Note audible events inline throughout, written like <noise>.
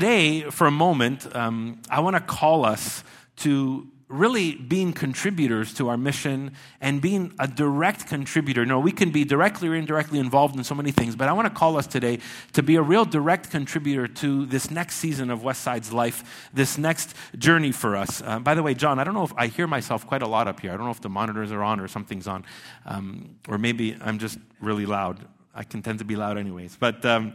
today, for a moment, um, I want to call us to really being contributors to our mission and being a direct contributor. No, we can be directly or indirectly involved in so many things, but I want to call us today to be a real direct contributor to this next season of Westside's life, this next journey for us. Uh, by the way, John, I don't know if I hear myself quite a lot up here. I don't know if the monitors are on or something's on, um, or maybe I'm just really loud. I can tend to be loud anyways. But. Um,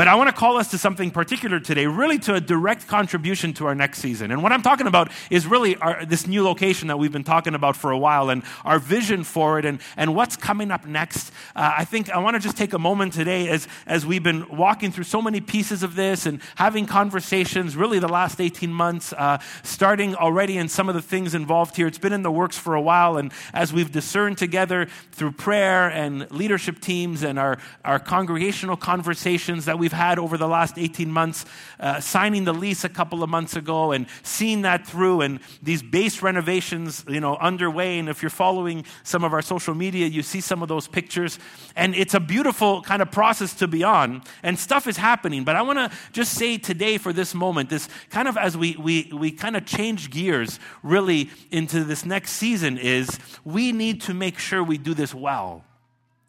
but I want to call us to something particular today, really to a direct contribution to our next season. And what I'm talking about is really our, this new location that we've been talking about for a while and our vision for it and, and what's coming up next. Uh, I think I want to just take a moment today as, as we've been walking through so many pieces of this and having conversations really the last 18 months, uh, starting already in some of the things involved here. It's been in the works for a while. And as we've discerned together through prayer and leadership teams and our, our congregational conversations that we've we've had over the last 18 months, uh, signing the lease a couple of months ago and seeing that through, and these base renovations, you know, underway. And if you're following some of our social media, you see some of those pictures. And it's a beautiful kind of process to be on, and stuff is happening. But I want to just say today, for this moment, this kind of as we, we, we kind of change gears really into this next season, is we need to make sure we do this well.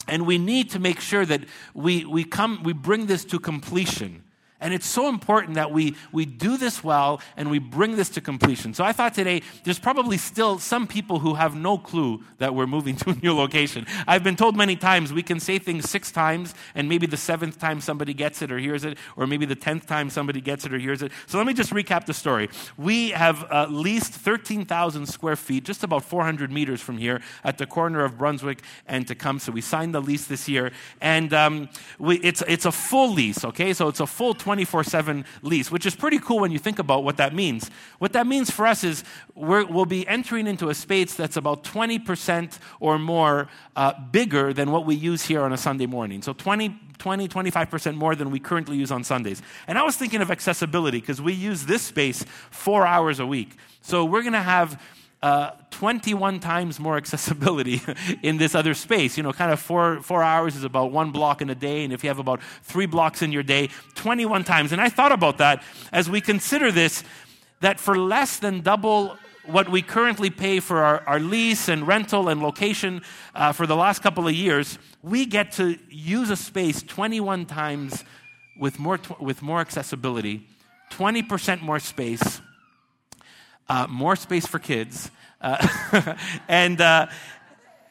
And we need to make sure that we, we, come, we bring this to completion. And it's so important that we, we do this well and we bring this to completion. So I thought today there's probably still some people who have no clue that we're moving <laughs> to a new location. I've been told many times we can say things six times and maybe the seventh time somebody gets it or hears it, or maybe the tenth time somebody gets it or hears it. So let me just recap the story. We have uh, leased 13,000 square feet, just about 400 meters from here, at the corner of Brunswick and Tecumseh. We signed the lease this year, and um, we, it's, it's a full lease, okay? So it's a full 20 24 7 lease, which is pretty cool when you think about what that means. What that means for us is we will be entering into a space that's about 20% or more uh, bigger than what we use here on a Sunday morning. So 20, 20, 25% more than we currently use on Sundays. And I was thinking of accessibility because we use this space four hours a week. So we're going to have uh, 21 times more accessibility <laughs> in this other space. You know, kind of four, four hours is about one block in a day, and if you have about three blocks in your day, 21 times. And I thought about that as we consider this, that for less than double what we currently pay for our, our lease and rental and location uh, for the last couple of years, we get to use a space 21 times with more, with more accessibility, 20% more space uh, more space for kids, uh, <laughs> and, uh,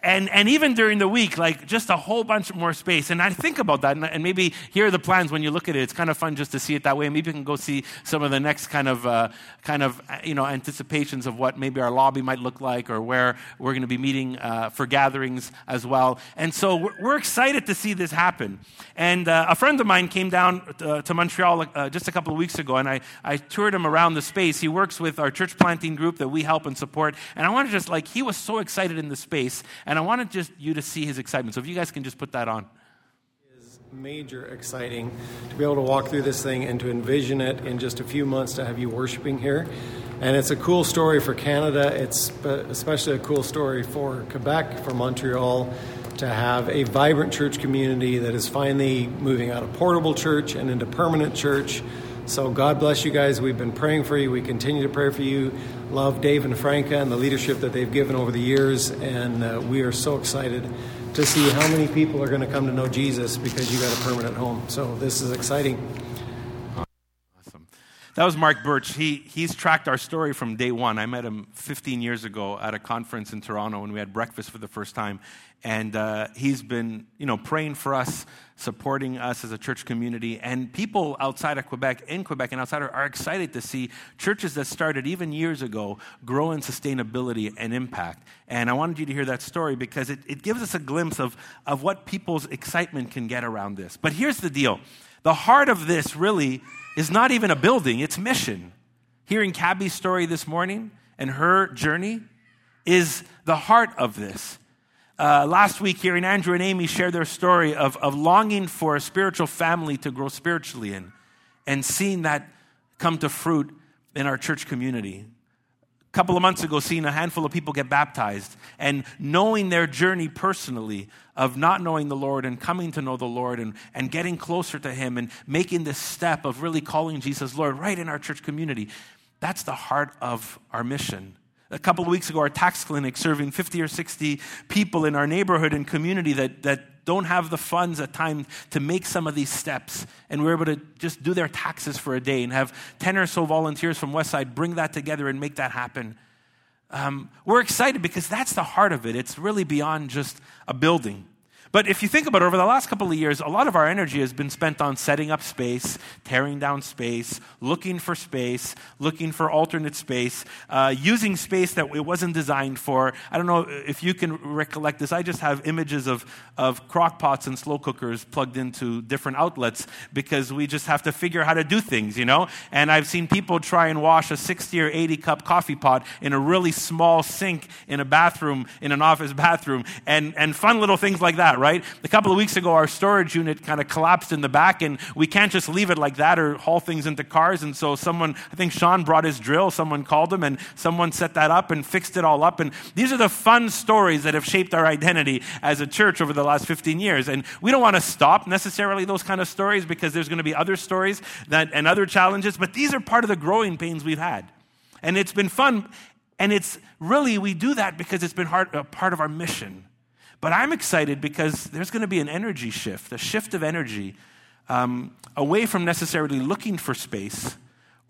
and, and even during the week, like just a whole bunch more space. And I think about that, and, and, maybe here are the plans when you look at it. It's kind of fun just to see it that way. Maybe you can go see some of the next kind of, uh, kind of you know, anticipations of what maybe our lobby might look like or where we're going to be meeting uh, for gatherings as well. And so we're, we're excited to see this happen. And uh, a friend of mine came down uh, to Montreal uh, just a couple of weeks ago, and I, I toured him around the space. He works with our church planting group that we help and support. And I want to just like, he was so excited in the space. And I wanted just you to see his excitement. So if you guys can just put that on. Is major exciting to be able to walk through this thing and to envision it in just a few months to have you worshiping here. And it's a cool story for Canada. It's especially a cool story for Quebec, for Montreal, to have a vibrant church community that is finally moving out of portable church and into permanent church. So God bless you guys. We've been praying for you. We continue to pray for you. Love Dave and Franca and the leadership that they've given over the years. And uh, we are so excited to see how many people are going to come to know Jesus because you got a permanent home. So this is exciting. That was Mark Birch. He, he's tracked our story from day one. I met him 15 years ago at a conference in Toronto when we had breakfast for the first time. And uh, he's been, you know, praying for us, supporting us as a church community. And people outside of Quebec, in Quebec and outside, are excited to see churches that started even years ago grow in sustainability and impact. And I wanted you to hear that story because it, it gives us a glimpse of, of what people's excitement can get around this. But here's the deal the heart of this really is not even a building, it's mission. Hearing Cabby's story this morning and her journey is the heart of this. Uh, last week, hearing Andrew and Amy share their story of, of longing for a spiritual family to grow spiritually in and seeing that come to fruit in our church community. A couple of months ago, seeing a handful of people get baptized and knowing their journey personally of not knowing the Lord and coming to know the Lord and, and getting closer to Him and making this step of really calling Jesus Lord right in our church community. That's the heart of our mission. A couple of weeks ago, our tax clinic serving 50 or 60 people in our neighborhood and community that, that don't have the funds at time to make some of these steps. And we're able to just do their taxes for a day and have 10 or so volunteers from Westside bring that together and make that happen. Um, we're excited because that's the heart of it. It's really beyond just a building. But if you think about it, over the last couple of years, a lot of our energy has been spent on setting up space, tearing down space, looking for space, looking for alternate space, uh, using space that it wasn't designed for. I don't know if you can recollect this. I just have images of, of crock pots and slow cookers plugged into different outlets because we just have to figure how to do things, you know? And I've seen people try and wash a 60 or 80 cup coffee pot in a really small sink in a bathroom, in an office <laughs> bathroom, and, and fun little things like that, right? A couple of weeks ago, our storage unit kind of collapsed in the back, and we can't just leave it like that or haul things into cars. And so, someone, I think Sean brought his drill, someone called him, and someone set that up and fixed it all up. And these are the fun stories that have shaped our identity as a church over the last 15 years. And we don't want to stop necessarily those kind of stories because there's going to be other stories that, and other challenges, but these are part of the growing pains we've had. And it's been fun. And it's really, we do that because it's been hard, a part of our mission. But I'm excited because there's going to be an energy shift, a shift of energy um, away from necessarily looking for space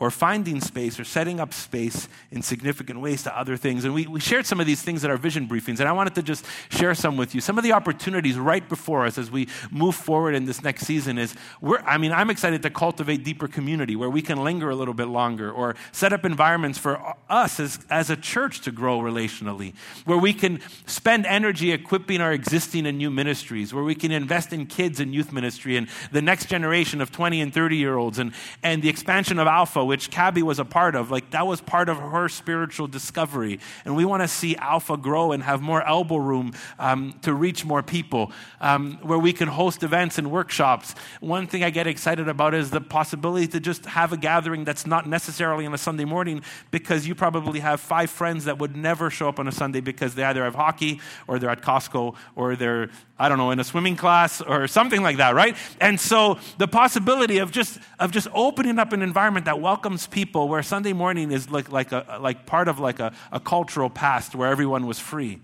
or finding space or setting up space in significant ways to other things. And we, we shared some of these things at our vision briefings, and I wanted to just share some with you. Some of the opportunities right before us as we move forward in this next season is, we're, I mean, I'm excited to cultivate deeper community where we can linger a little bit longer or set up environments for us as, as a church to grow relationally, where we can spend energy equipping our existing and new ministries, where we can invest in kids and youth ministry and the next generation of 20 and 30 year olds and, and the expansion of Alpha which Cabby was a part of. Like that was part of her spiritual discovery. And we want to see Alpha grow and have more elbow room um, to reach more people, um, where we can host events and workshops. One thing I get excited about is the possibility to just have a gathering that's not necessarily on a Sunday morning because you probably have five friends that would never show up on a Sunday because they either have hockey or they're at Costco or they're, I don't know, in a swimming class or something like that, right? And so the possibility of just, of just opening up an environment that welcomes welcomes people where Sunday morning is like, like, a, like part of like a, a cultural past where everyone was free.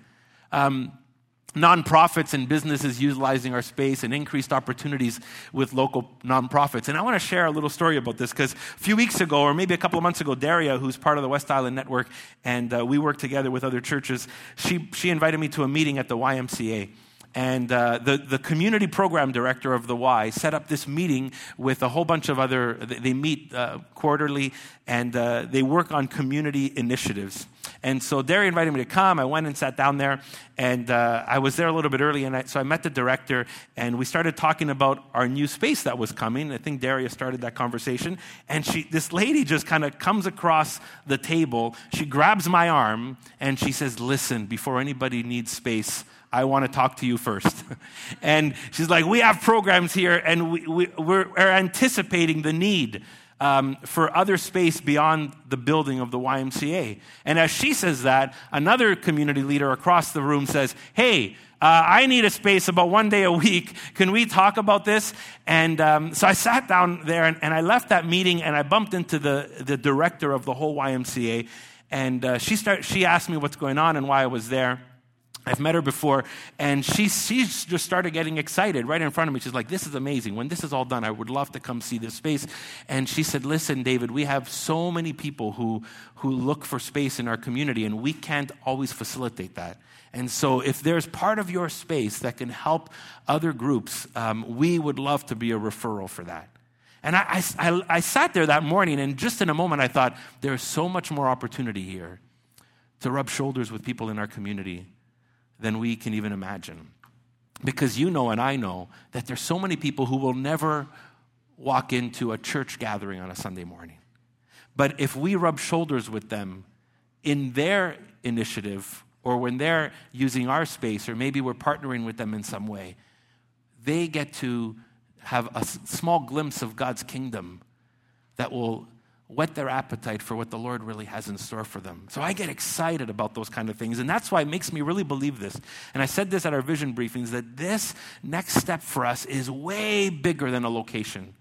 Um, nonprofits and businesses utilizing our space and increased opportunities with local nonprofits. And I want to share a little story about this because a few weeks ago, or maybe a couple of months ago, Daria, who's part of the West Island Network, and uh, we work together with other churches, she, she invited me to a meeting at the YMCA. And uh, the, the community program director of the Y set up this meeting with a whole bunch of other, they meet uh, quarterly and uh, they work on community initiatives. And so Daria invited me to come. I went and sat down there, and uh, I was there a little bit early. And I, so I met the director, and we started talking about our new space that was coming. I think Daria started that conversation. And she, this lady just kind of comes across the table. She grabs my arm, and she says, Listen, before anybody needs space, I want to talk to you first. <laughs> and she's like, We have programs here, and we, we, we're, we're anticipating the need. Um, for other space beyond the building of the YMCA. And as she says that, another community leader across the room says, Hey, uh, I need a space about one day a week. Can we talk about this? And um, so I sat down there and, and, I left that meeting and I bumped into the, the director of the whole YMCA. And uh, she, start, she asked me what's going on and why I was there. I've met her before, and she, she just started getting excited right in front of me. She's like, This is amazing. When this is all done, I would love to come see this space. And she said, Listen, David, we have so many people who, who look for space in our community, and we can't always facilitate that. And so, if there's part of your space that can help other groups, um, we would love to be a referral for that. And I, I, I sat there that morning, and just in a moment, I thought, There's so much more opportunity here to rub shoulders with people in our community than we can even imagine. Because you know and I know that there's so many people who will never walk into a church gathering on a Sunday morning. But if we rub shoulders with them in their initiative or when they're using our space or maybe we're partnering with them in some way, they get to have a small glimpse of God's kingdom that will whet their appetite for what the Lord really has in store for them. So I get excited about those kind of things. And that's why it makes me really believe this. And I said this at our vision briefings that this next step for us is way bigger than a location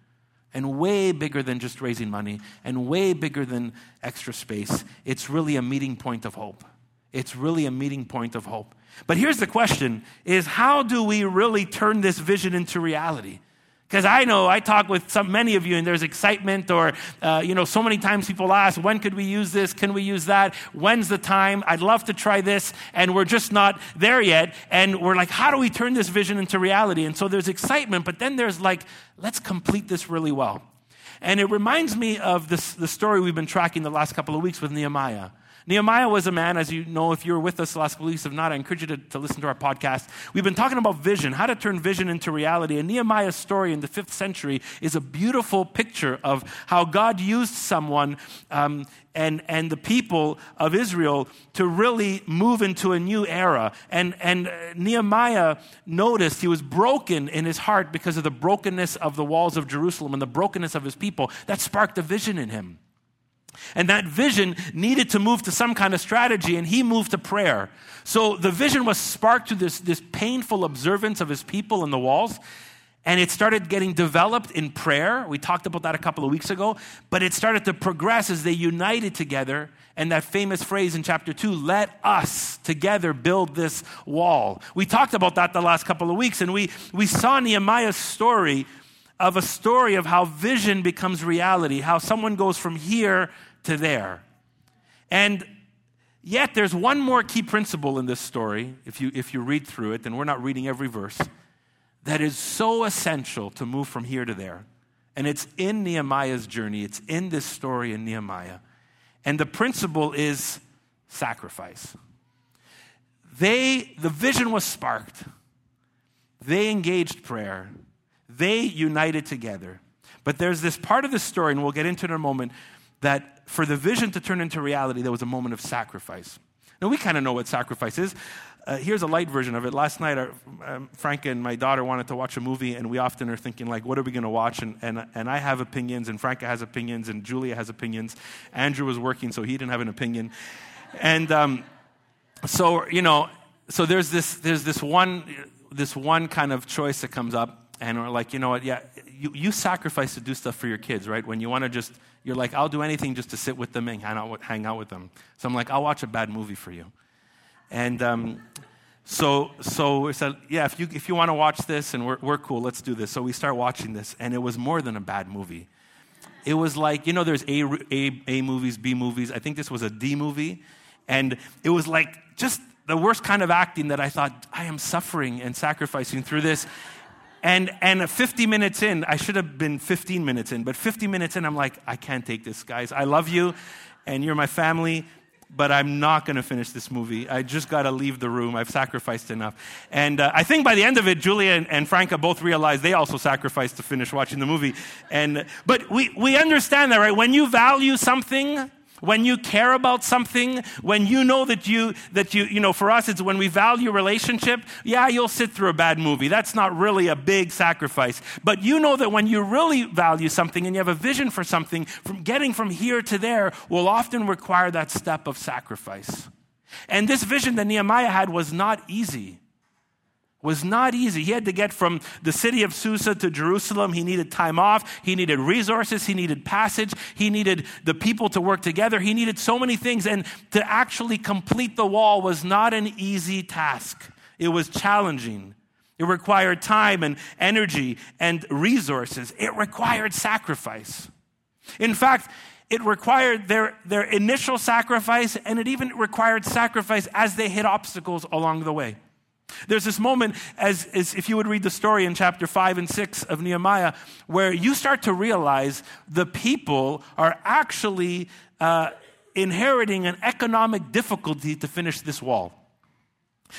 and way bigger than just raising money and way bigger than extra space. It's really a meeting point of hope. It's really a meeting point of hope. But here's the question is how do we really turn this vision into reality? Because I know I talk with some, many of you, and there's excitement, or uh, you know, so many times people ask, "When could we use this? Can we use that? When's the time? I'd love to try this," and we're just not there yet. And we're like, "How do we turn this vision into reality?" And so there's excitement, but then there's like, "Let's complete this really well." And it reminds me of this, the story we've been tracking the last couple of weeks with Nehemiah. Nehemiah was a man, as you know, if you were with us last weeks. If not, I encourage you to, to listen to our podcast. We've been talking about vision, how to turn vision into reality. And Nehemiah's story in the fifth century is a beautiful picture of how God used someone um, and, and the people of Israel to really move into a new era. And, and uh, Nehemiah noticed he was broken in his heart because of the brokenness of the walls of Jerusalem and the brokenness of his people. That sparked a vision in him. And that vision needed to move to some kind of strategy, and he moved to prayer. So the vision was sparked to this, this painful observance of his people in the walls, and it started getting developed in prayer. We talked about that a couple of weeks ago, but it started to progress as they united together. And that famous phrase in chapter 2 let us together build this wall. We talked about that the last couple of weeks, and we, we saw Nehemiah's story of a story of how vision becomes reality, how someone goes from here to there. And yet, there's one more key principle in this story, if you, if you read through it, and we're not reading every verse, that is so essential to move from here to there. And it's in Nehemiah's journey, it's in this story in Nehemiah. And the principle is sacrifice. They, the vision was sparked. They engaged prayer. They united together. But there's this part of the story, and we'll get into it in a moment, that for the vision to turn into reality, there was a moment of sacrifice. Now, we kind of know what sacrifice is. Uh, here's a light version of it. Last night, our, um, Franca and my daughter wanted to watch a movie, and we often are thinking, like, what are we going to watch? And, and, and I have opinions, and Franca has opinions, and Julia has opinions. Andrew was working, so he didn't have an opinion. And um, so, you know, so there's this, there's this one, this one kind of choice that comes up and we're like, you know what? Yeah, you, you sacrifice to do stuff for your kids, right? When you want to just, you're like, I'll do anything just to sit with them and hang out with, hang out with them. So I'm like, I'll watch a bad movie for you. And um, so, so we said, yeah, if you, if you want to watch this and we're, we're cool, let's do this. So we start watching this, and it was more than a bad movie. It was like, you know, there's A, A, A movies, B movies. I think this was a D movie. And it was like just the worst kind of acting that I thought, I am suffering and sacrificing through this. And, and 50 minutes in, I should have been 15 minutes in, but 50 minutes in, I'm like, I can't take this, guys. I love you, and you're my family, but I'm not going to finish this movie. I just got to leave the room. I've sacrificed enough. And uh, I think by the end of it, Julia and, and Franca both realized they also sacrificed to finish watching the movie. And, but we, we understand that, right? When you value something, when you care about something, when you know that you, that you, you know, for us, it's when we value relationship, yeah, you'll sit through a bad movie. That's not really a big sacrifice. But you know that when you really value something and you have a vision for something, from getting from here to there will often require that step of sacrifice. And this vision that Nehemiah had was not easy was not easy. He had to get from the city of Susa to Jerusalem. He needed time off. He needed resources. He needed passage. He needed the people to work together. He needed so many things. And to actually complete the wall was not an easy task. It was challenging. It required time and energy and resources. It required sacrifice. In fact, it required their, their initial sacrifice, and it even required sacrifice as they hit obstacles along the way. There's this moment, as, as, if you would read the story in chapter 5 and 6 of Nehemiah, where you start to realize the people are actually uh, inheriting an economic difficulty to finish this wall.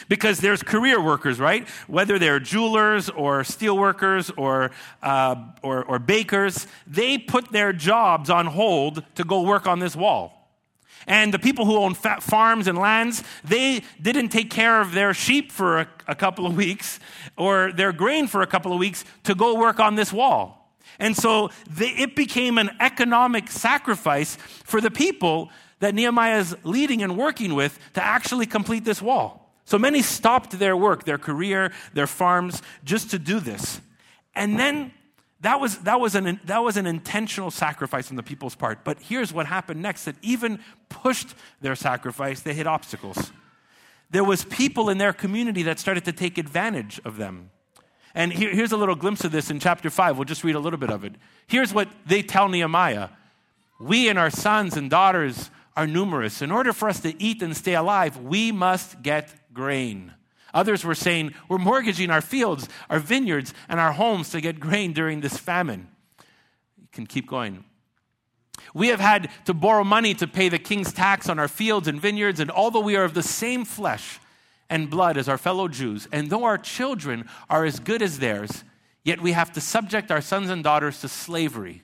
Because there's career workers, right? Whether they're jewelers or steel workers or, uh, or, or bakers, they put their jobs on hold to go work on this wall. And the people who own farms and lands, they didn't take care of their sheep for a, a couple of weeks or their grain for a couple of weeks to go work on this wall. And so it became an economic sacrifice for the people that Nehemiah is leading and working with to actually complete this wall. So many stopped their work, their career, their farms, just to do this. And then that was, that, was an, that was an intentional sacrifice on the people's part. But here's what happened next that even pushed their sacrifice, they hit obstacles. There was people in their community that started to take advantage of them. And here, here's a little glimpse of this in chapter 5. We'll just read a little bit of it. Here's what they tell Nehemiah We and our sons and daughters are numerous. In order for us to eat and stay alive, we must get grain. Others were saying, We're mortgaging our fields, our vineyards, and our homes to get grain during this famine. You can keep going. We have had to borrow money to pay the king's tax on our fields and vineyards, and although we are of the same flesh and blood as our fellow Jews, and though our children are as good as theirs, yet we have to subject our sons and daughters to slavery.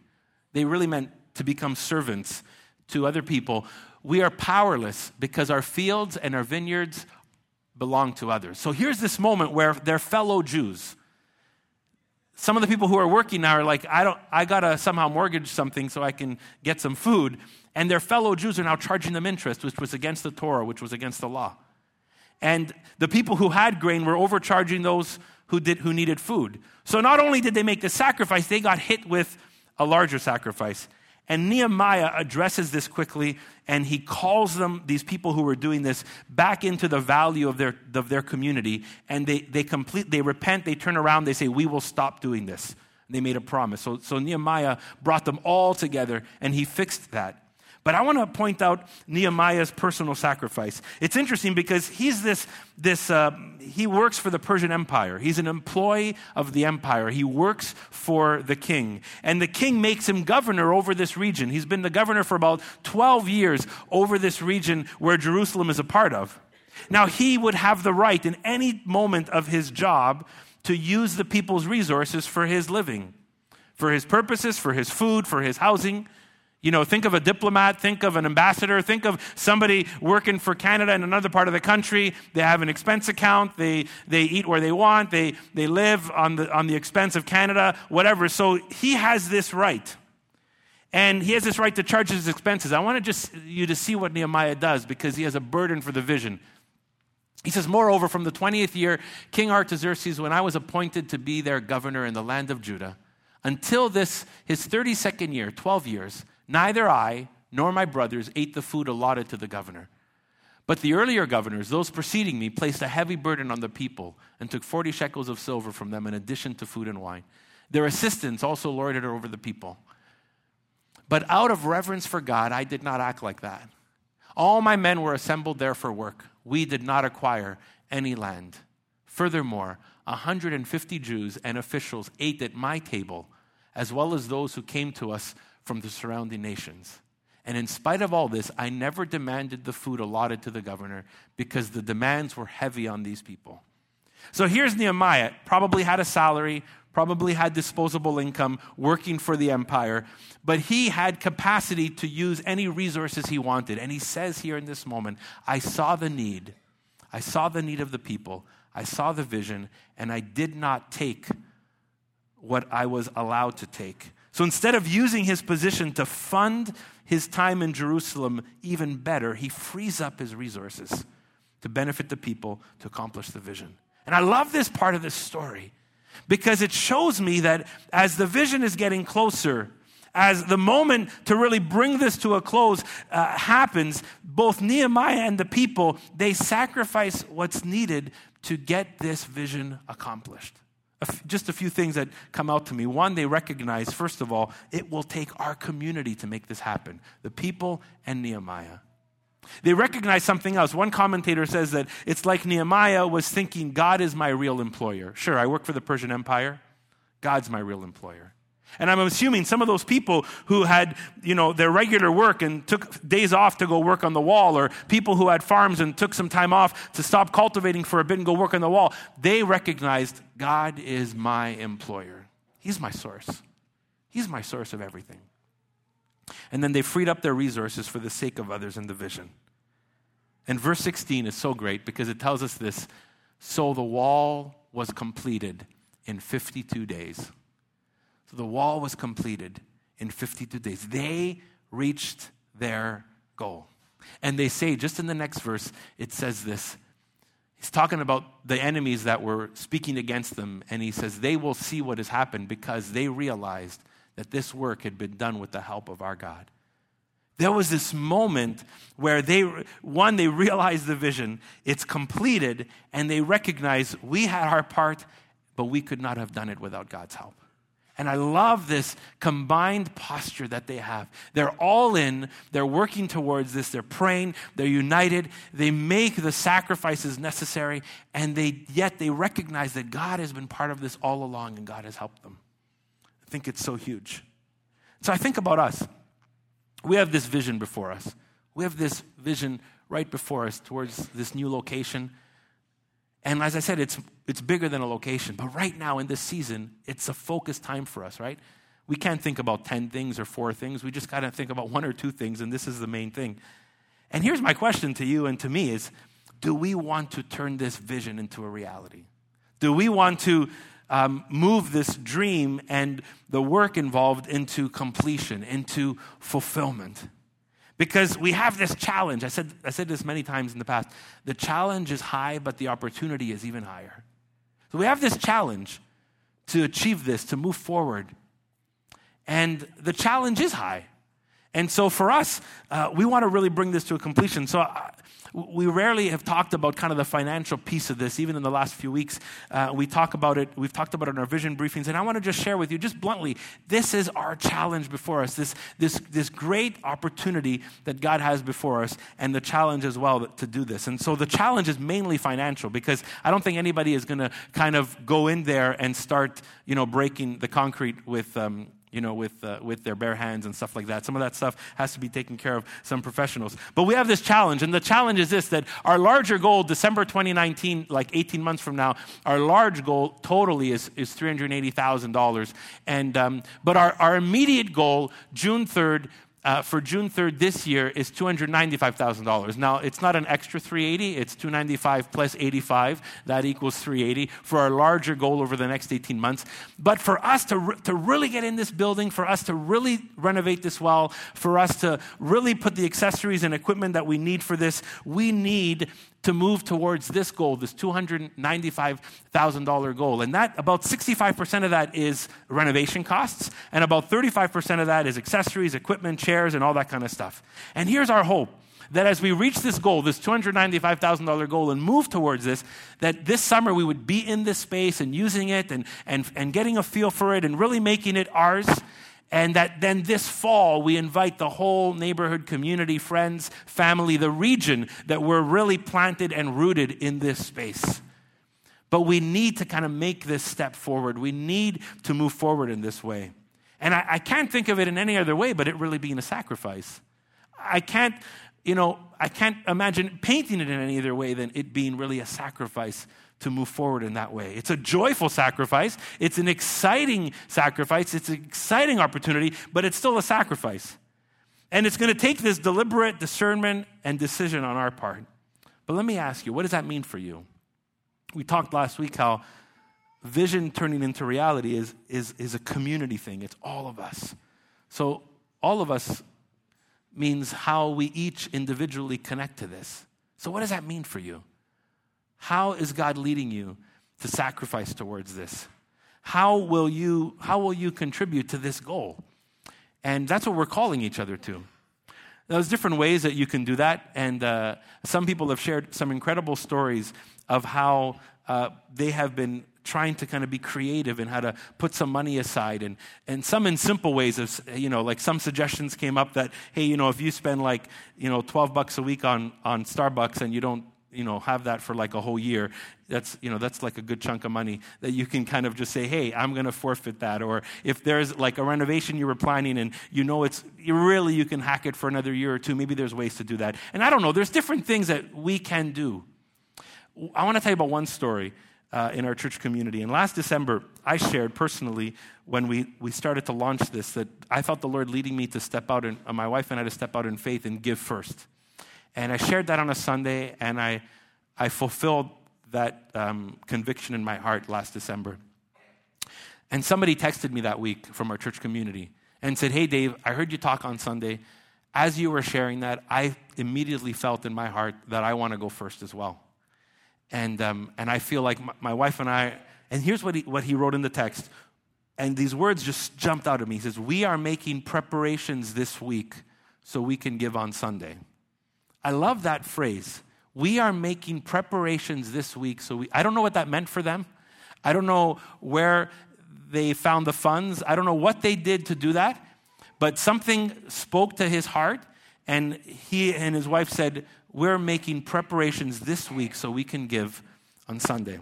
They really meant to become servants to other people. We are powerless because our fields and our vineyards belong to others. So here's this moment where their fellow Jews, some of the people who are working now are like, I don't, I gotta somehow mortgage something so I can get some food. And their fellow Jews are now charging them interest, which was against the Torah, which was against the law. And the people who had grain were overcharging those who, did, who needed food. So not only did they make the sacrifice, they got hit with a larger sacrifice. And Nehemiah addresses this quickly and he calls them, these people who were doing this, back into the value of their, of their community. And they, they complete, they repent, they turn around, they say, We will stop doing this. And they made a promise. So, so Nehemiah brought them all together and he fixed that. But I want to point out Nehemiah's personal sacrifice. It's interesting because he's this, this uh, he works for the Persian Empire. He's an employee of the empire. He works for the king. And the king makes him governor over this region. He's been the governor for about 12 years over this region where Jerusalem is a part of. Now, he would have the right in any moment of his job to use the people's resources for his living, for his purposes, for his food, for his housing. You know, think of a diplomat, think of an ambassador, think of somebody working for Canada in another part of the country. They have an expense account, they, they eat where they want, they, they live on the, on the expense of Canada, whatever. So he has this right. And he has this right to charge his expenses. I want to just you to see what Nehemiah does because he has a burden for the vision. He says, Moreover, from the 20th year, King Artaxerxes, when I was appointed to be their governor in the land of Judah, until this, his 32nd year, 12 years, Neither I nor my brothers ate the food allotted to the governor. But the earlier governors, those preceding me, placed a heavy burden on the people and took 40 shekels of silver from them in addition to food and wine. Their assistants also lorded over the people. But out of reverence for God, I did not act like that. All my men were assembled there for work. We did not acquire any land. Furthermore, 150 Jews and officials ate at my table, as well as those who came to us from the surrounding nations. And in spite of all this, I never demanded the food allotted to the governor because the demands were heavy on these people. So here's Nehemiah, probably had a salary, probably had disposable income working for the empire, but he had capacity to use any resources he wanted. And he says here in this moment, I saw the need. I saw the need of the people. I saw the vision, and I did not take what I was allowed to take. So instead of using his position to fund his time in Jerusalem even better, he frees up his resources to benefit the people to accomplish the vision. And I love this part of this story because it shows me that as the vision is getting closer, as the moment to really bring this to a close uh, happens, both Nehemiah and the people, they sacrifice what's needed to get this vision accomplished just a few things that come out to me. One, they recognize, first of all, it will take our community to make this happen the people and Nehemiah. They recognize something else. One commentator says that it's like Nehemiah was thinking, God is my real employer. Sure, I work for the Persian Empire, God's my real employer. And I'm assuming some of those people who had, you know, their regular work and took days off to go work on the wall, or people who had farms and took some time off to stop cultivating for a bit and go work on the wall, they recognized God is my employer. He's my source. He's my source of everything. And then they freed up their resources for the sake of others in the vision. And verse 16 is so great because it tells us this so the wall was completed in 52 days. So the wall was completed in 52 days. They reached their goal. And they say, just in the next verse, it says this. He's talking about the enemies that were speaking against them, and he says, They will see what has happened because they realized that this work had been done with the help of our God. There was this moment where they, one, they realized the vision, it's completed, and they recognize we had our part, but we could not have done it without God's help. And I love this combined posture that they have. They're all in, they're working towards this, they're praying, they're united, they make the sacrifices necessary, and they yet they recognize that God has been part of this all along and God has helped them. I think it's so huge. So I think about us. We have this vision before us. We have this vision right before us towards this new location. And as I said, it's, it's bigger than a location. But right now in this season, it's a focused time for us, right? We can't think about 10 things or four things. We just got to think about one or two things, and this is the main thing. And here's my question to you and to me is do we want to turn this vision into a reality? Do we want to um, move this dream and the work involved into completion, into fulfillment? Because we have this challenge. I said, I said this many times in the past. The challenge is high, but the opportunity is even higher. So we have this challenge to achieve this, to move forward. And the challenge is high. And so for us, uh, we want to really bring this to a completion. So uh, we rarely have talked about kind of the financial piece of this, even in the last few weeks. Uh, we talk about it, we've talked about it in our vision briefings, and I want to just share with you, just bluntly, this is our challenge before us, this, this, this great opportunity that God has before us, and the challenge as well to do this. And so the challenge is mainly financial, because I don't think anybody is going to kind of go in there and start, you know, breaking the concrete with, um, you know, with, uh, with their bare hands and stuff like that. Some of that stuff has to be taken care of some professionals. But we have this challenge, and the challenge is this that our larger goal, December 2019, like 18 months from now, our large goal totally is, is $380,000. And, um, but our, our immediate goal, June 3rd, uh, for June 3rd this year is $295,000. Now, it's not an extra 380, it's 295 plus 85. That equals 380 for our larger goal over the next 18 months. But for us to, re- to really get in this building, for us to really renovate this well, for us to really put the accessories and equipment that we need for this, we need to move towards this goal, this $295,000 goal. And that, about 65% of that is renovation costs, and about 35% of that is accessories, equipment, chairs, and all that kind of stuff. And here's our hope that as we reach this goal, this $295,000 goal, and move towards this, that this summer we would be in this space and using it and, and, and getting a feel for it and really making it ours and that then this fall we invite the whole neighborhood community, friends, family, the region that we're really planted and rooted in this space. But we need to kind of make this step forward. We need to move forward in this way. And I, I can't think of it in any other way but it really being a sacrifice. I can't, you know, I can't imagine painting it in any other way than it being really a sacrifice to move forward in that way. It's a joyful sacrifice, it's an exciting sacrifice, it's an exciting opportunity, but it's still a sacrifice. And it's going to take this deliberate discernment and decision on our part. But let me ask you, what does that mean for you? We talked last week how vision turning into reality is, is, is a community thing, it's all of us. So, all of us means how we each individually connect to this. So, what does that mean for you? How is God leading you to sacrifice towards this? How will you, how will you contribute to this goal? And that's what we're calling each other to. There's different ways that you can do that, and uh, some people have shared some incredible stories of how uh, they have been trying to kind of be creative in how to put some money aside and, and some in simple ways of you know like some suggestions came up that hey you know if you spend like you know 12 bucks a week on on starbucks and you don't you know have that for like a whole year that's you know that's like a good chunk of money that you can kind of just say hey i'm going to forfeit that. Or if there's like a renovation you were planning and you know it's you really you can hack it for another year or two maybe there's ways to do that. And i don't know there's different things that we can do. I want to tell you about one story uh, in our church community. And last december i shared personally when we, we started to launch this that i felt the lord leading me to step out and uh, my wife and i to step out in faith and give first and I shared that on a Sunday, and I, I fulfilled that um, conviction in my heart last December. And somebody texted me that week from our church community and said, Hey, Dave, I heard you talk on Sunday. As you were sharing that, I immediately felt in my heart that I want to go first as well. And, um, and I feel like my, my wife and I, and here's what he, what he wrote in the text. And these words just jumped out at me. He says, We are making preparations this week so we can give on Sunday. I love that phrase. We are making preparations this week so we, I don't know what that meant for them. I don't know where they found the funds. I don't know what they did to do that, but something spoke to his heart, and he and his wife said, We're making preparations this week so we can give on Sunday.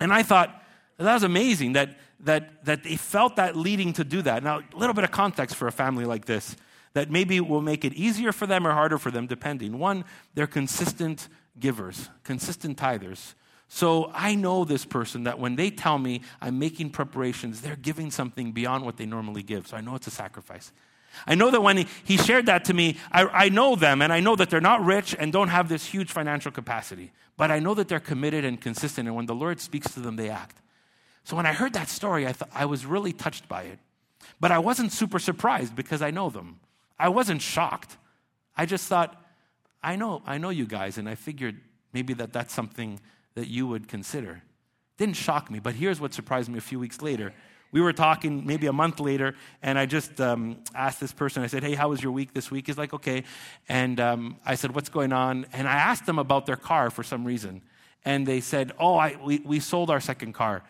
And I thought, that was amazing that, that, that they felt that leading to do that. Now, a little bit of context for a family like this that maybe will make it easier for them or harder for them, depending. One, they're consistent givers, consistent tithers. So I know this person that when they tell me I'm making preparations, they're giving something beyond what they normally give. So I know it's a sacrifice. I know that when he, shared that to me, I, I know them and I know that they're not rich and don't have this huge financial capacity. But I know that they're committed and consistent, and when the Lord speaks to them, they act. So when I heard that story, I, thought, I was really touched by it. But I wasn't super surprised because I know them. I wasn't shocked. I just thought, I know, I know you guys, and I figured maybe that that's something that you would consider. Didn't shock me, but here's what surprised me a few weeks later. We were talking maybe a month later, and I just um, asked this person, I said, Hey, how was your week this week? He's like, Okay. And um, I said, What's going on? And I asked them about their car for some reason. And they said, Oh, I, we, we sold our second car.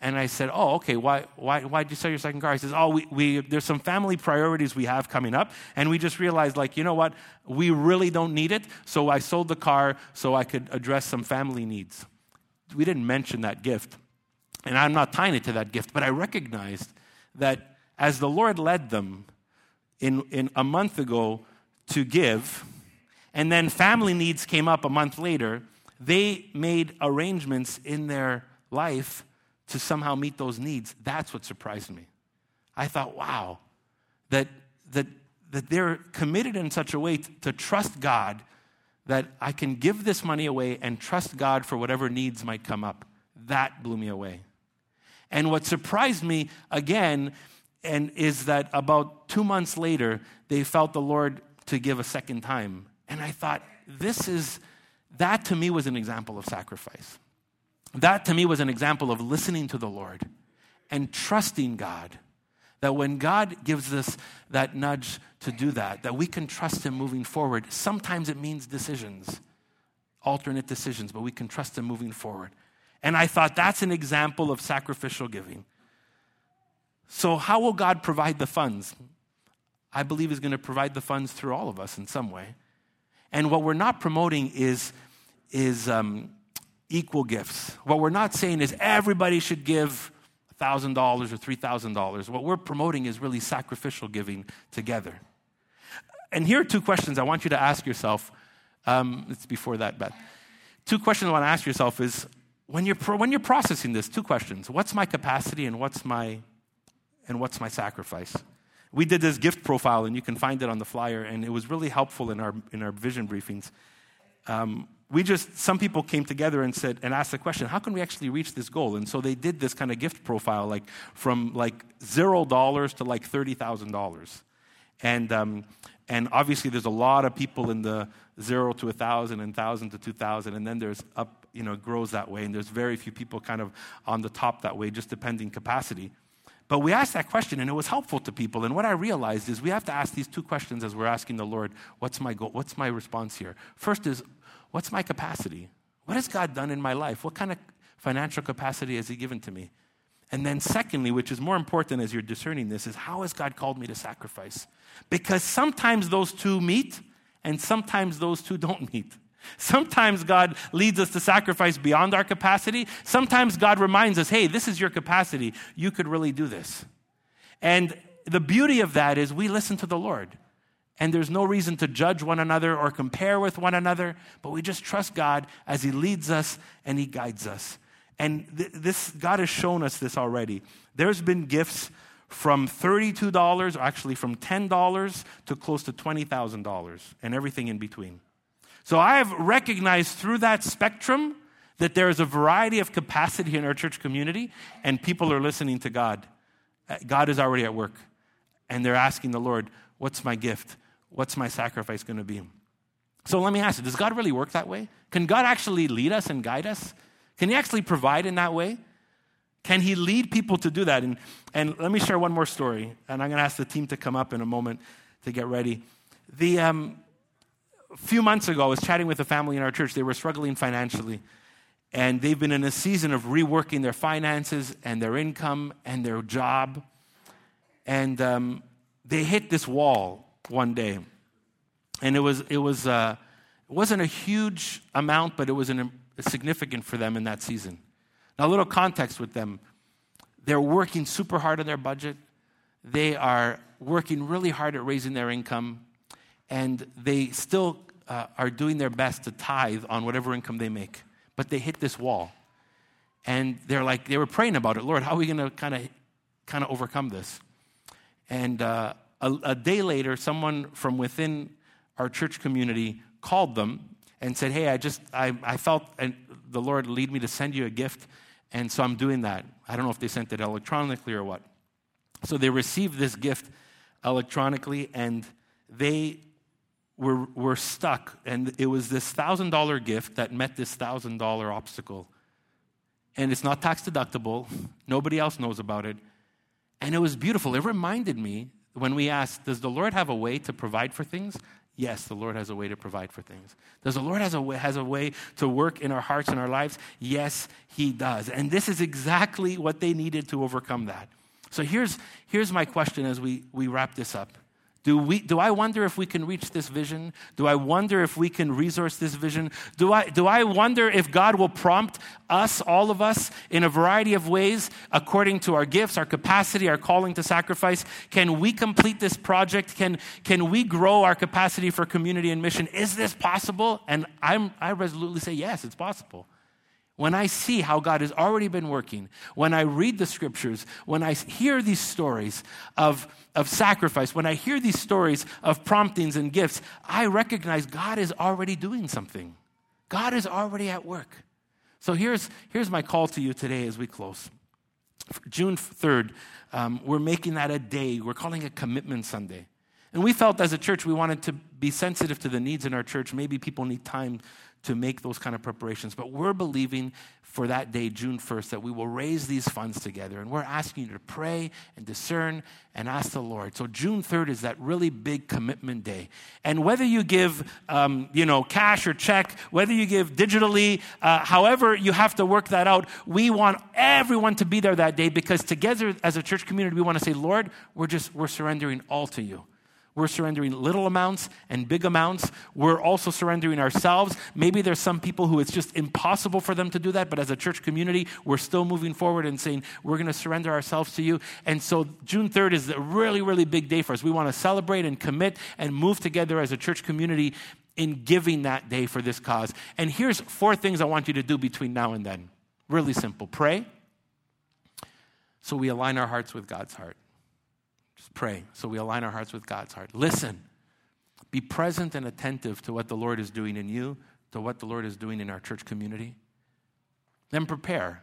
And I said, Oh, okay, why, why, did you sell your second car? He says, Oh, we, we, there's some family priorities we have coming up. And we just realized, like, you know what? We really don't need it. So I sold the car so I could address some family needs. We didn't mention that gift. And I'm not tying it to that gift, but I recognized that as the Lord led them in, in a month ago to give, and then family needs came up a month later, they made arrangements in their life to somehow meet those needs. That's what surprised me. I thought, wow, that, that, that they're committed in such a way to trust God that I can give this money away and trust God for whatever needs might come up. That blew me away. And what surprised me again and is that about 2 months later they felt the Lord to give a second time. And I thought this is that to me was an example of sacrifice. That to me was an example of listening to the Lord and trusting God. That when God gives us that nudge to do that, that we can trust Him moving forward. Sometimes it means decisions, alternate decisions, but we can trust Him moving forward. And I thought that's an example of sacrificial giving. So, how will God provide the funds? I believe He's going to provide the funds through all of us in some way. And what we're not promoting is, is um, equal gifts. What we're not saying is everybody should give $1,000 or $3,000. What we're promoting is really sacrificial giving together. And here are two questions I want you to ask yourself. Um, it's before that, but two questions I want to ask yourself is when you're, pro- when you're processing this, two questions. What's my capacity and what's my, and what's my sacrifice? We did this gift profile, and you can find it on the flyer, and it was really helpful in our, in our vision briefings. Um, we just, some people came together and said, and asked the question, how can we actually reach this goal? And so they did this kind of gift profile, like from like zero dollars to like $30,000. And, um, and obviously there's a lot of people in the zero to a thousand and thousand to two thousand, and then there's up, you know, grows that way. And there's very few people kind of on the top that way, just depending capacity. But we asked that question and it was helpful to people. And what I realized is we have to ask these two questions as we're asking the Lord, what's my goal? What's my response here? First is, What's my capacity? What has God done in my life? What kind of financial capacity has He given to me? And then, secondly, which is more important as you're discerning this, is how has God called me to sacrifice? Because sometimes those two meet, and sometimes those two don't <laughs> meet. Sometimes God leads us to sacrifice beyond our capacity. Sometimes God reminds us, hey, this is your capacity. You could really do this. And the beauty of that is we listen to the Lord and there's no reason to judge one another or compare with one another, but we just trust God as He leads us and He guides us. And th- this, God has shown us this already. There's been gifts from $32, or actually from $10 to close to $20,000 and everything in between. So I have recognized through that spectrum that there is a variety of capacity in our church community, and people are listening to God. Uh, God is already at work, and they're asking the Lord, What's my gift? What's my sacrifice going to be? So let me ask you, does God really work that way? Can God actually lead us and guide us? Can He actually provide in that way? Can He lead people to do that? And, and let me share one more story, and I'm going to ask the team to come up in a moment to get ready. The, um, a few months ago, I was chatting with a family in our church. They were struggling financially, and they've been in a season of reworking their finances and their income and their job. And um, they hit this wall one day and it was it was uh, it wasn't a huge amount, but it was an, significant for them in that season. Now, a little context with them: they're working super hard on their budget. They are working really hard at raising their income, and they still uh, are doing their best to tithe on whatever income they make. But they hit this wall, and they're like they were praying about it. Lord, how are we going to kind of kind of overcome this? And uh, a, a day later, someone from within our church community called them and said, Hey, I just, I, I felt the Lord lead me to send you a gift, and so I'm doing that. I don't know if they sent it electronically or what. So they received this gift electronically, and they were, were stuck. And it was this $1,000 gift that met this $1,000 obstacle. And it's not tax deductible, nobody else knows about it. And it was beautiful. It reminded me when we ask, Does the Lord have a way to provide for things? Yes, the Lord has a way to provide for things. Does the Lord has a way, has a way to work in our hearts and our lives? Yes, He does. And this is exactly what they needed to overcome that. So here's, here's my question as we, we wrap this up. Do, we, do I wonder if we can reach this vision? Do I wonder if we can resource this vision? Do I, do I wonder if God will prompt us, all of us, in a variety of ways according to our gifts, our capacity, our calling to sacrifice? Can we complete this project? Can, can we grow our capacity for community and mission? Is this possible? And I'm, I resolutely say, yes, it's possible when I see how God has already been working, when I read the scriptures, when I hear these stories of, of sacrifice, when I hear these stories of promptings and gifts, I recognize God is already doing something. God is already at work. So here's, here's my call to you today as we close. June 3rd, um, we're making that a day. We're calling it Commitment Sunday. And we felt as a church we wanted to be sensitive to the needs in our church. Maybe people need time to make those kind of preparations. But we're believing for that day, June 1st, that we will raise these funds together. And we're asking you to pray and discern and ask the Lord. So June 3rd is that really big commitment day. And whether you give, um, you know, cash or check, whether you give digitally, uh, however you have to work that out, we want everyone to be there that day because together as a church community, we want to say, Lord, we're just, we're surrendering all to you. We're surrendering little amounts and big amounts. We're also surrendering ourselves. Maybe there's some people who it's just impossible for them to do that, but as a church community, we're still moving forward and saying, we're going to surrender ourselves to you. And so June 3rd is a really, really big day for us. We want to celebrate and commit and move together as a church community in giving that day for this cause. And here's four things I want you to do between now and then. Really simple. Pray so we align our hearts with God's heart. Pray so we align our hearts with God's heart. Listen. Be present and attentive to what the Lord is doing in you, to what the Lord is doing in our church community. Then prepare.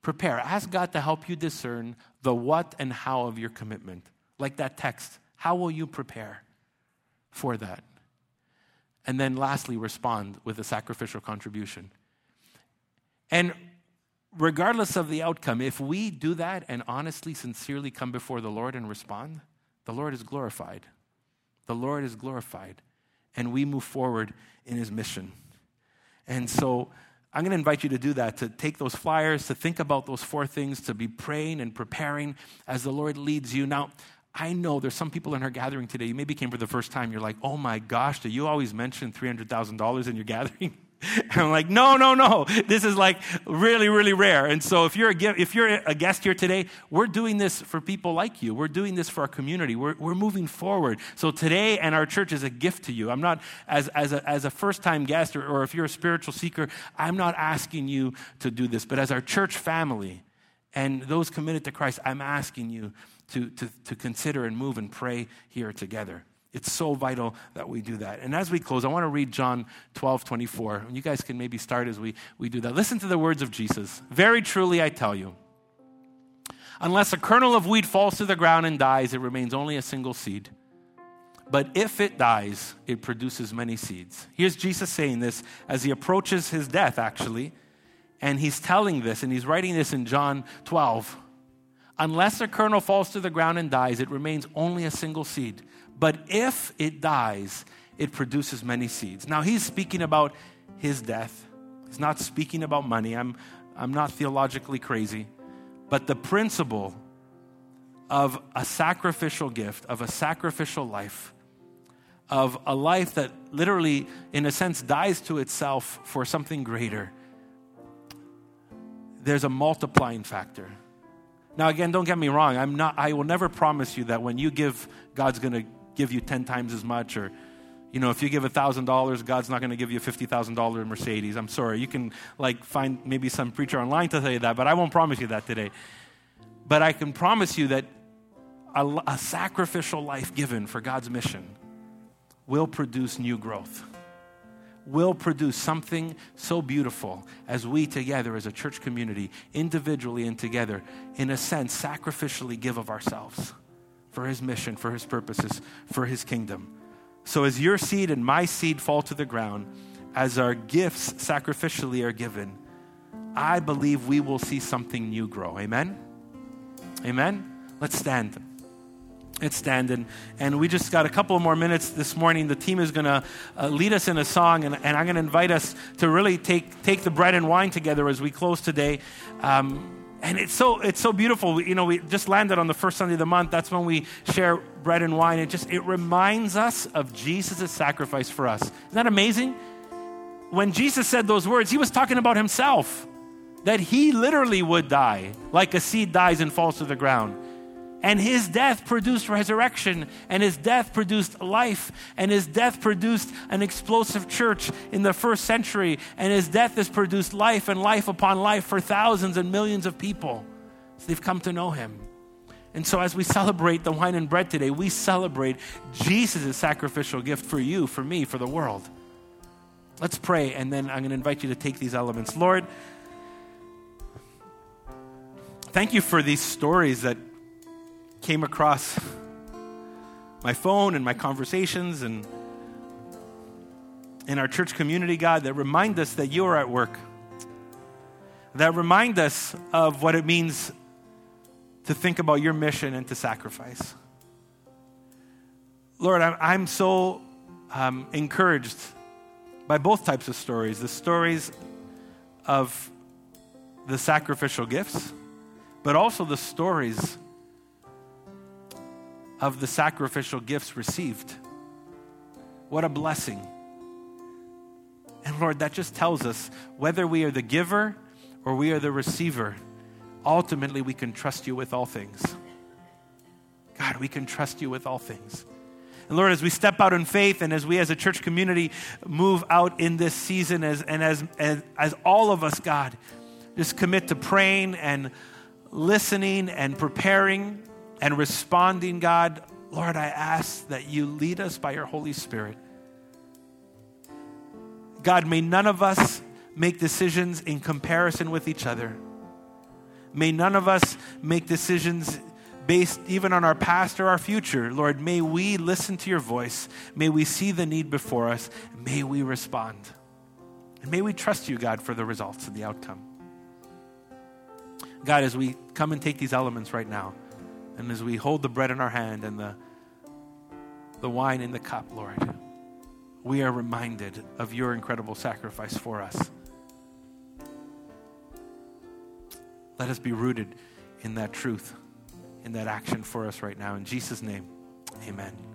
Prepare. Ask God to help you discern the what and how of your commitment. Like that text. How will you prepare for that? And then lastly, respond with a sacrificial contribution. And regardless of the outcome, if we do that and honestly, sincerely come before the Lord and respond, the Lord is glorified. The Lord is glorified. And we move forward in his mission. And so I'm going to invite you to do that, to take those flyers, to think about those four things, to be praying and preparing as the Lord leads you. Now, I know there's some people in our gathering today, you maybe came for the first time, you're like, oh my gosh, do you always mention $300,000 in your <laughs> gathering? <laughs> And I'm like, no, no, no. This is like really, really rare. And so if you're a, if you're a guest here today, we're doing this for people like you. We're doing this for our community. We're, we're moving forward. So today and our church is a gift to you. I'm not, as, as a, as a first time guest or, or if you're a spiritual seeker, I'm not asking you to do this. But as our church family and those committed to Christ, I'm asking you to, to, to consider and move and pray here together. It's so vital that we do that. And as we close, I want to read John 12, 24. And you guys can maybe start as we, we do that. Listen to the words of Jesus. Very truly, I tell you, unless a kernel of wheat falls to the ground and dies, it remains only a single seed. But if it dies, it produces many seeds. Here's Jesus saying this as he approaches his death, actually. And he's telling this, and he's writing this in John 12. Unless a kernel falls to the ground and dies, it remains only a single seed. But if it dies, it produces many seeds. Now, he's speaking about his death. He's not speaking about money. I'm, I'm not theologically crazy. But the principle of a sacrificial gift, of a sacrificial life, of a life that literally, in a sense, dies to itself for something greater, there's a multiplying factor. Now, again, don't get me wrong. I'm not, I will never promise you that when you give, God's going to give you 10 times as much or you know if you give $1000 god's not going to give you a $50000 mercedes. I'm sorry you can like find maybe some preacher online to tell you that but i won't promise you that today. But i can promise you that a, a sacrificial life given for god's mission will produce new growth will produce something so beautiful as we together as a church community individually and together in a sense sacrificially give of ourselves for his mission, for his purposes, for his kingdom. So as your seed and my seed fall to the ground, as our gifts sacrificially are given, I believe we will see something new grow. Amen? Amen? Let's stand. Let's stand. And, and we just got a couple more minutes this morning. The team is going to uh, lead us in a song, and, and I'm going to invite us to really take, take the bread and wine together as we close today. Um, and it's so it's so beautiful. You know we just landed on the first sunday of the month. That's when we share bread and wine. It just it reminds us of jesus' sacrifice for us. Isn't that amazing? When jesus said those words he was talking about himself that he literally would die like a seed dies and falls to the ground and his death produced resurrection, and his death produced life, and his death produced an explosive church in the first century, and his death has produced life and life upon life for thousands and millions of people. So they've come to know him. And so, as we celebrate the wine and bread today, we celebrate Jesus' sacrificial gift for you, for me, for the world. Let's pray, and then I'm going to invite you to take these elements. Lord, thank you for these stories that came across my phone and my conversations and in our church community, God, that remind us that you are at work. That remind us of what it means to think about your mission and to sacrifice. Lord, I'm so um, encouraged by both types of stories the stories of the sacrificial gifts, but also the stories of the sacrificial gifts received. What a blessing. And Lord, that just tells us whether we are the giver or we are the receiver, ultimately we can trust you with all things. God, we can trust you with all things. And Lord, as we step out in faith and as we as a church community move out in this season, as, and as, as, as all of us, God, just commit to praying and listening and preparing and responding, God, Lord, I ask that you lead us by your Holy Spirit. God, may none of us make decisions in comparison with each other. May none of us make decisions based even on our past or our future. Lord, may we listen to your voice. May we see the need before us. May we respond. And may we trust you, God, for the results and the outcome. God, as we come and take these elements right now, and as we hold the bread in our hand and the, the wine in the cup, Lord, we are reminded of your incredible sacrifice for us. Let us be rooted in that truth, in that action for us right now. In Jesus' name, amen.